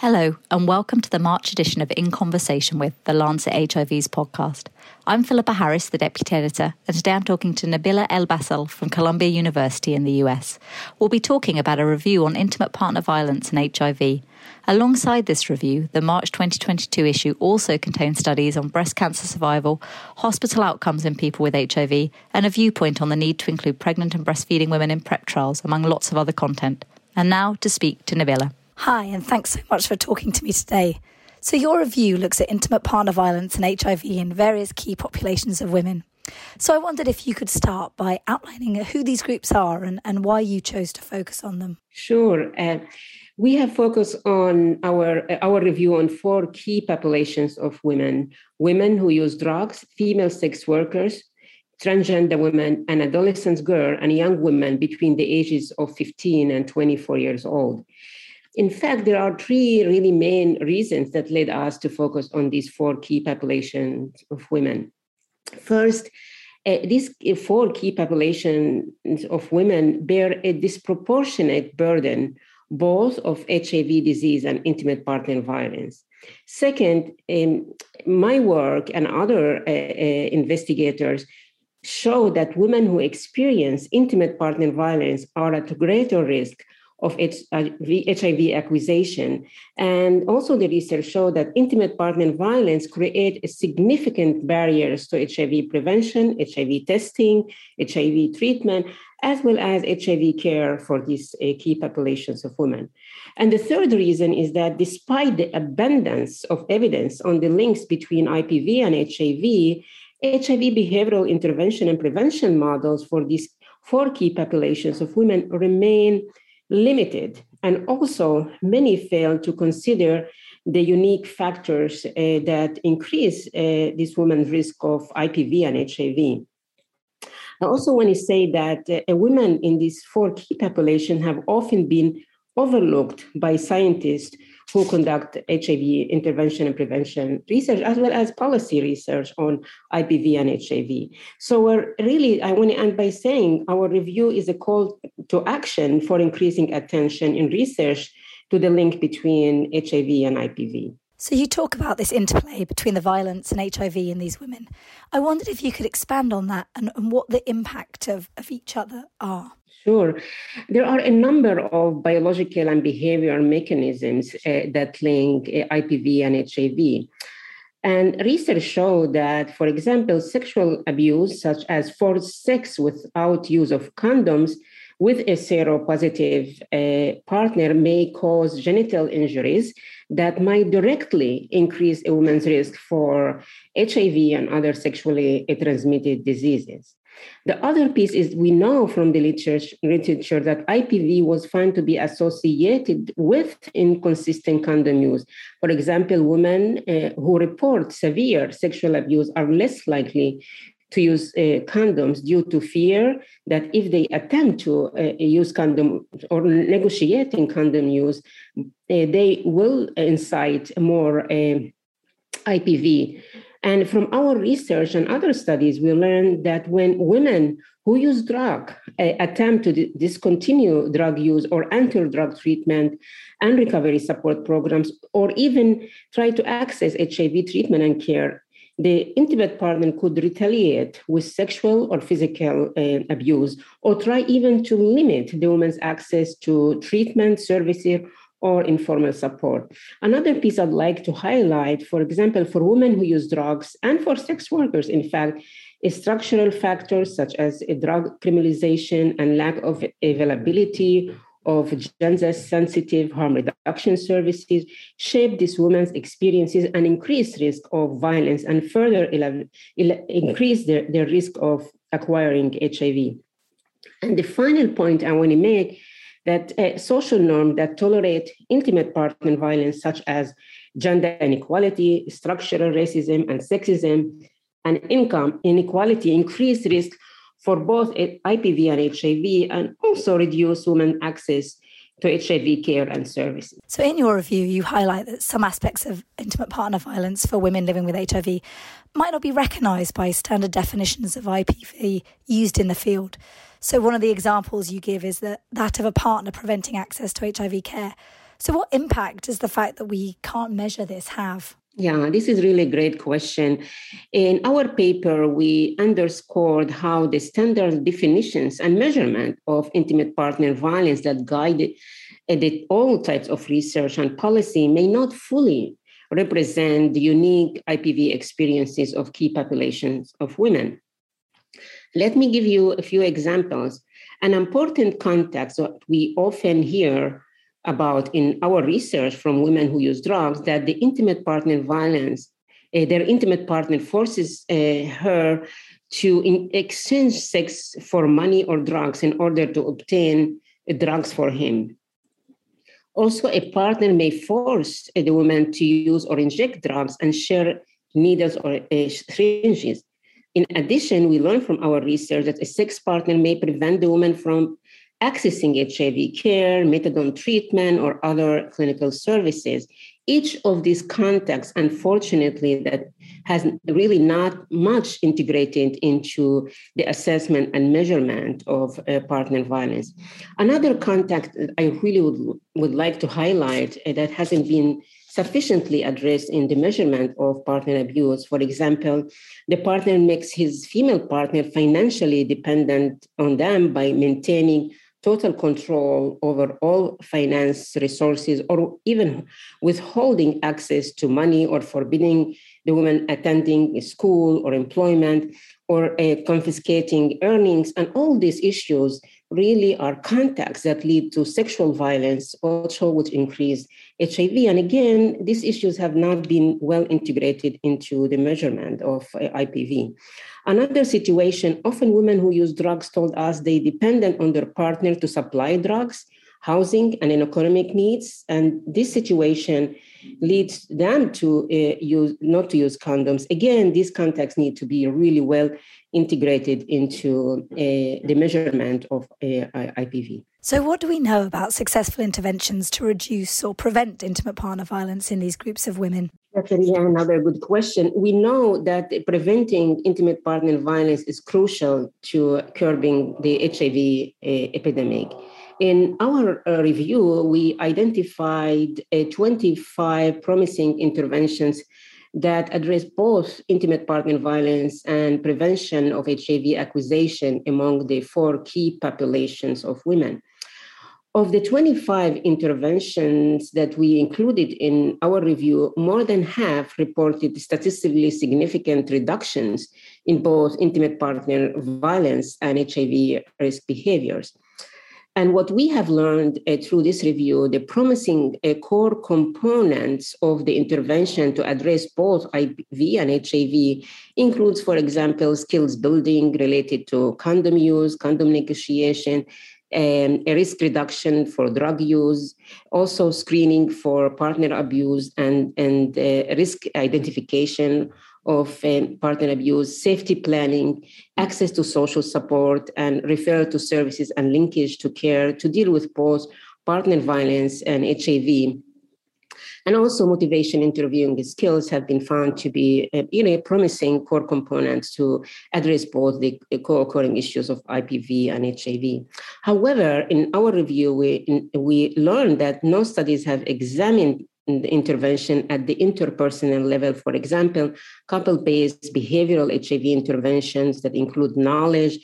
Hello, and welcome to the March edition of In Conversation with the Lancet HIV's podcast. I'm Philippa Harris, the Deputy Editor, and today I'm talking to Nabila El Bassel from Columbia University in the US. We'll be talking about a review on intimate partner violence and HIV. Alongside this review, the March 2022 issue also contains studies on breast cancer survival, hospital outcomes in people with HIV, and a viewpoint on the need to include pregnant and breastfeeding women in PrEP trials, among lots of other content. And now to speak to Nabila. Hi, and thanks so much for talking to me today. So, your review looks at intimate partner violence and HIV in various key populations of women. So, I wondered if you could start by outlining who these groups are and, and why you chose to focus on them. Sure. Uh, we have focused on our our review on four key populations of women: women who use drugs, female sex workers, transgender women, and adolescent girl and young women between the ages of 15 and 24 years old. In fact, there are three really main reasons that led us to focus on these four key populations of women. First, uh, these four key populations of women bear a disproportionate burden both of HIV disease and intimate partner violence. Second, um, my work and other uh, uh, investigators show that women who experience intimate partner violence are at greater risk of HIV uh, acquisition. And also the research showed that intimate partner violence create significant barriers to HIV prevention, HIV testing, HIV treatment, as well as HIV care for these uh, key populations of women. And the third reason is that despite the abundance of evidence on the links between IPV and HIV, HIV behavioral intervention and prevention models for these four key populations of women remain limited. And also, many fail to consider the unique factors uh, that increase uh, this woman's risk of IPV and HIV. I also want to say that uh, women in these four key populations have often been overlooked by scientists who conduct HIV intervention and prevention research, as well as policy research on IPV and HIV. So we're really, I want to end by saying our review is a call to action for increasing attention in research to the link between HIV and IPV. So, you talk about this interplay between the violence and HIV in these women. I wondered if you could expand on that and, and what the impact of, of each other are. Sure. There are a number of biological and behavioral mechanisms uh, that link uh, IPV and HIV. And research showed that, for example, sexual abuse, such as forced sex without use of condoms, with a seropositive uh, partner may cause genital injuries that might directly increase a woman's risk for HIV and other sexually transmitted diseases. The other piece is we know from the literature, that IPV was found to be associated with inconsistent condom use. For example, women uh, who report severe sexual abuse are less likely to use uh, condoms due to fear that if they attempt to uh, use condom or negotiating condom use, uh, they will incite more uh, IPV. And from our research and other studies, we learned that when women who use drug uh, attempt to d- discontinue drug use or enter drug treatment and recovery support programs, or even try to access HIV treatment and care, the intimate partner could retaliate with sexual or physical uh, abuse or try even to limit the woman's access to treatment services or informal support. Another piece I'd like to highlight, for example, for women who use drugs and for sex workers, in fact, is structural factors such as drug criminalization and lack of availability of gender sensitive harm reduction services shape this woman's experiences and increase risk of violence and further ele- ele- increase their, their risk of acquiring HIV. And the final point I want to make that a social norm that tolerate intimate partner violence such as gender inequality, structural racism and sexism, and income inequality increase risk for both IPV and HIV and also reduce women access to HIV care and services. So, in your review, you highlight that some aspects of intimate partner violence for women living with HIV might not be recognised by standard definitions of IPV used in the field. So, one of the examples you give is that, that of a partner preventing access to HIV care. So, what impact does the fact that we can't measure this have? Yeah, this is really a great question. In our paper, we underscored how the standard definitions and measurement of intimate partner violence that guide all types of research and policy may not fully represent the unique IPV experiences of key populations of women. Let me give you a few examples. An important context that we often hear about in our research from women who use drugs that the intimate partner violence, uh, their intimate partner forces uh, her to exchange sex for money or drugs in order to obtain uh, drugs for him. Also, a partner may force the woman to use or inject drugs and share needles or syringes. In addition, we learned from our research that a sex partner may prevent the woman from accessing HIV care, methadone treatment, or other clinical services. Each of these contexts, unfortunately, that has really not much integrated into the assessment and measurement of uh, partner violence. Another context I really would, would like to highlight uh, that hasn't been sufficiently addressed in the measurement of partner abuse. For example, the partner makes his female partner financially dependent on them by maintaining total control over all finance resources or even withholding access to money or forbidding the woman attending school or employment or uh, confiscating earnings. And all these issues really are contacts that lead to sexual violence also which increase hiv and again these issues have not been well integrated into the measurement of uh, ipv Another situation, often women who use drugs told us they depended on their partner to supply drugs, housing, and economic needs. And this situation leads them to uh, use not to use condoms. Again, these contexts need to be really well integrated into uh, the measurement of uh, IPV. So, what do we know about successful interventions to reduce or prevent intimate partner violence in these groups of women? That's another good question. We know that preventing intimate partner violence is crucial to curbing the HIV uh, epidemic. In our uh, review, we identified uh, 25 promising interventions that address both intimate partner violence and prevention of HIV acquisition among the four key populations of women. Of the 25 interventions that we included in our review, more than half reported statistically significant reductions in both intimate partner violence and HIV risk behaviors. And what we have learned uh, through this review, the promising uh, core components of the intervention to address both IPV and HIV includes, for example, skills building related to condom use, condom negotiation, um, a risk reduction for drug use, also screening for partner abuse and, and uh, risk identification of um, partner abuse, safety planning, access to social support, and referral to services and linkage to care to deal with both partner violence and HIV and also motivation interviewing skills have been found to be uh, you know, promising core components to address both the co-occurring issues of IPV and HIV. However, in our review, we, in, we learned that no studies have examined the intervention at the interpersonal level. For example, couple-based behavioral HIV interventions that include knowledge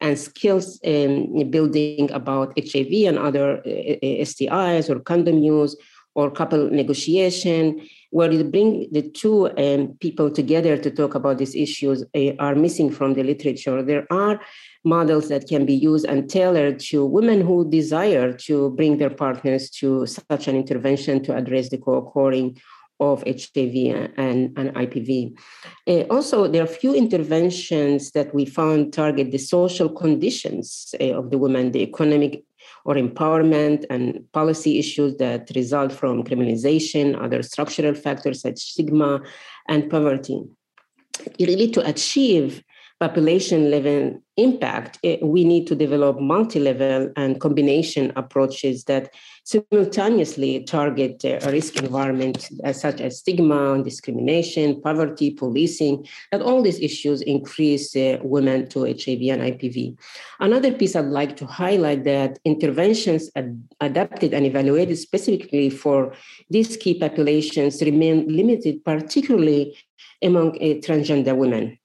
and skills um, building about HIV and other uh, STIs or condom use or couple negotiation, where you bring the two um, people together to talk about these issues, uh, are missing from the literature. There are models that can be used and tailored to women who desire to bring their partners to such an intervention to address the co-occurring of HIV and, and IPV. Uh, also, there are few interventions that we found target the social conditions uh, of the women, the economic or empowerment and policy issues that result from criminalization, other structural factors such as stigma and poverty. Really, to achieve population level impact, eh, we need to develop multi level and combination approaches that simultaneously target a risk environment such as stigma, discrimination, poverty, policing, that all these issues increase uh, women to HIV and IPV. Another piece I'd like to highlight that interventions ad- adapted and evaluated specifically for these key populations remain limited, particularly among uh, transgender women.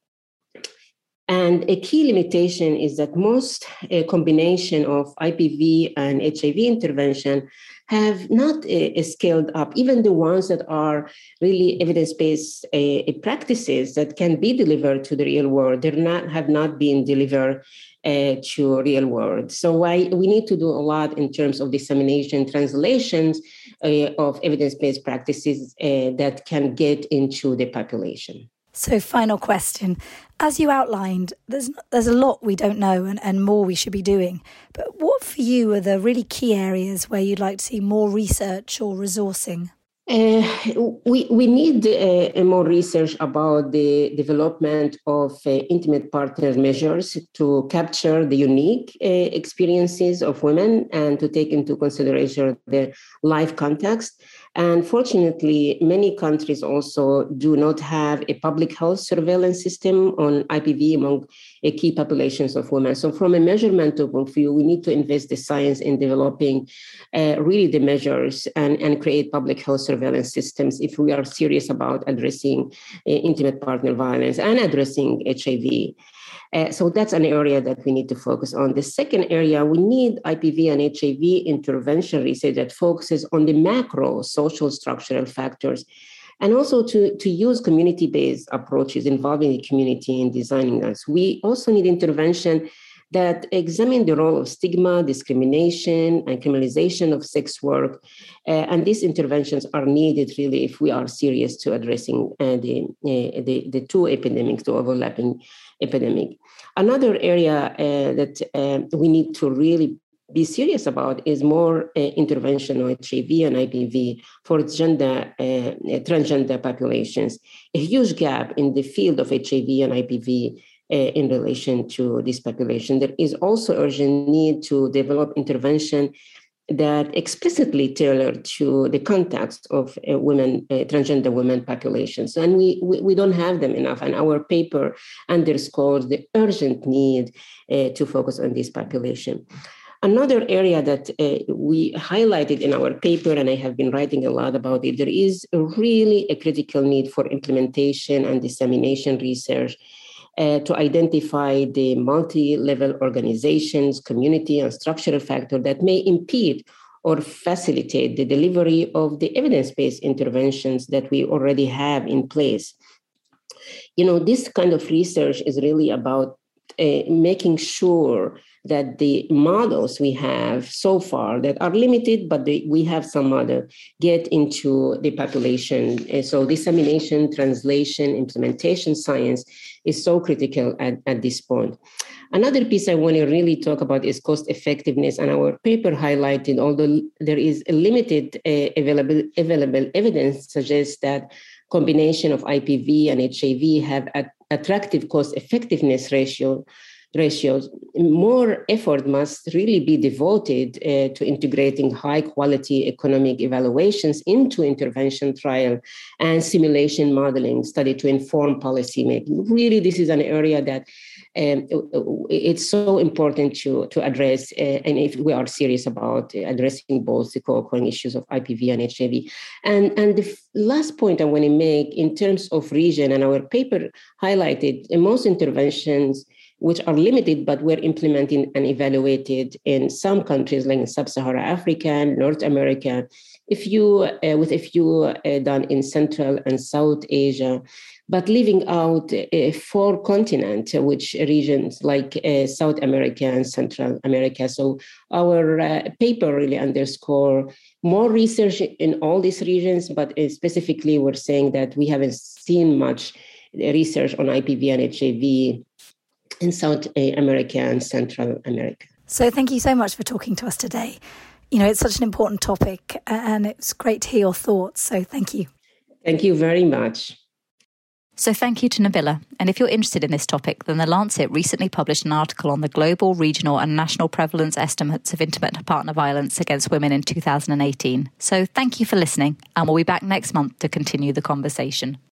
And a key limitation is that most a combination of IPV and HIV intervention have not uh, scaled up, even the ones that are really evidence-based uh, practices that can be delivered to the real world. They're not have not been delivered uh, to real world. So why we need to do a lot in terms of dissemination, translations uh, of evidence-based practices uh, that can get into the population. So, final question. As you outlined, there's there's a lot we don't know and, and more we should be doing. But what for you are the really key areas where you'd like to see more research or resourcing? Uh, we, we need uh, more research about the development of uh, intimate partner measures to capture the unique uh, experiences of women and to take into consideration their life context. And fortunately, many countries also do not have a public health surveillance system on IPV among key populations of women. So, from a measurement point of view, we need to invest the science in developing uh, really the measures and, and create public health surveillance systems if we are serious about addressing uh, intimate partner violence and addressing HIV. Uh, so that's an area that we need to focus on. The second area, we need IPV and HIV intervention research that focuses on the macro social structural factors and also to, to use community-based approaches involving the community in designing us. We also need intervention that examine the role of stigma, discrimination, and criminalization of sex work. Uh, and these interventions are needed really if we are serious to addressing uh, the, uh, the, the two epidemics, the overlapping epidemic. Another area uh, that uh, we need to really be serious about is more uh, intervention on HIV and IPV for gender, uh, transgender populations. A huge gap in the field of HIV and IPV uh, in relation to this population. There is also urgent need to develop intervention that explicitly tailored to the context of uh, women, uh, transgender women populations. And we, we, we, don't have them enough. And our paper underscores the urgent need uh, to focus on this population. Another area that uh, we highlighted in our paper, and I have been writing a lot about it, there is really a critical need for implementation and dissemination research uh, to identify the multi-level organizations, community, and structural factors that may impede or facilitate the delivery of the evidence-based interventions that we already have in place. You know, this kind of research is really about uh, making sure that the models we have so far that are limited, but they, we have some other, get into the population. And so dissemination, translation, implementation science is so critical at, at this point. Another piece I want to really talk about is cost effectiveness, and our paper highlighted, although there is limited uh, available, available evidence suggests that combination of IPV and HIV have attractive cost effectiveness ratio ratios, more effort must really be devoted uh, to integrating high quality economic evaluations into intervention trial and simulation modeling study to inform policy making. Really, this is an area that um, it's so important to, to address, uh, and if we are serious about addressing both the co-occurring issues of IPV and HIV. And, and the last point I want to make in terms of region, and our paper highlighted most interventions which are limited but were implemented and evaluated in some countries like sub-Saharan Africa, North America, uh, with a few uh, done in Central and South Asia, but leaving out uh, four continents, which regions like uh, South America and Central America. So our uh, paper really underscore more research in all these regions, but uh, specifically we're saying that we haven't seen much research on IPV and HIV in South America and Central America. So, thank you so much for talking to us today. You know, it's such an important topic, and it's great to hear your thoughts. So, thank you. Thank you very much. So thank you to Nabila. And if you're interested in this topic, then The Lancet recently published an article on the global, regional, and national prevalence estimates of intimate partner violence against women in 2018. So thank you for listening, and we'll be back next month to continue the conversation.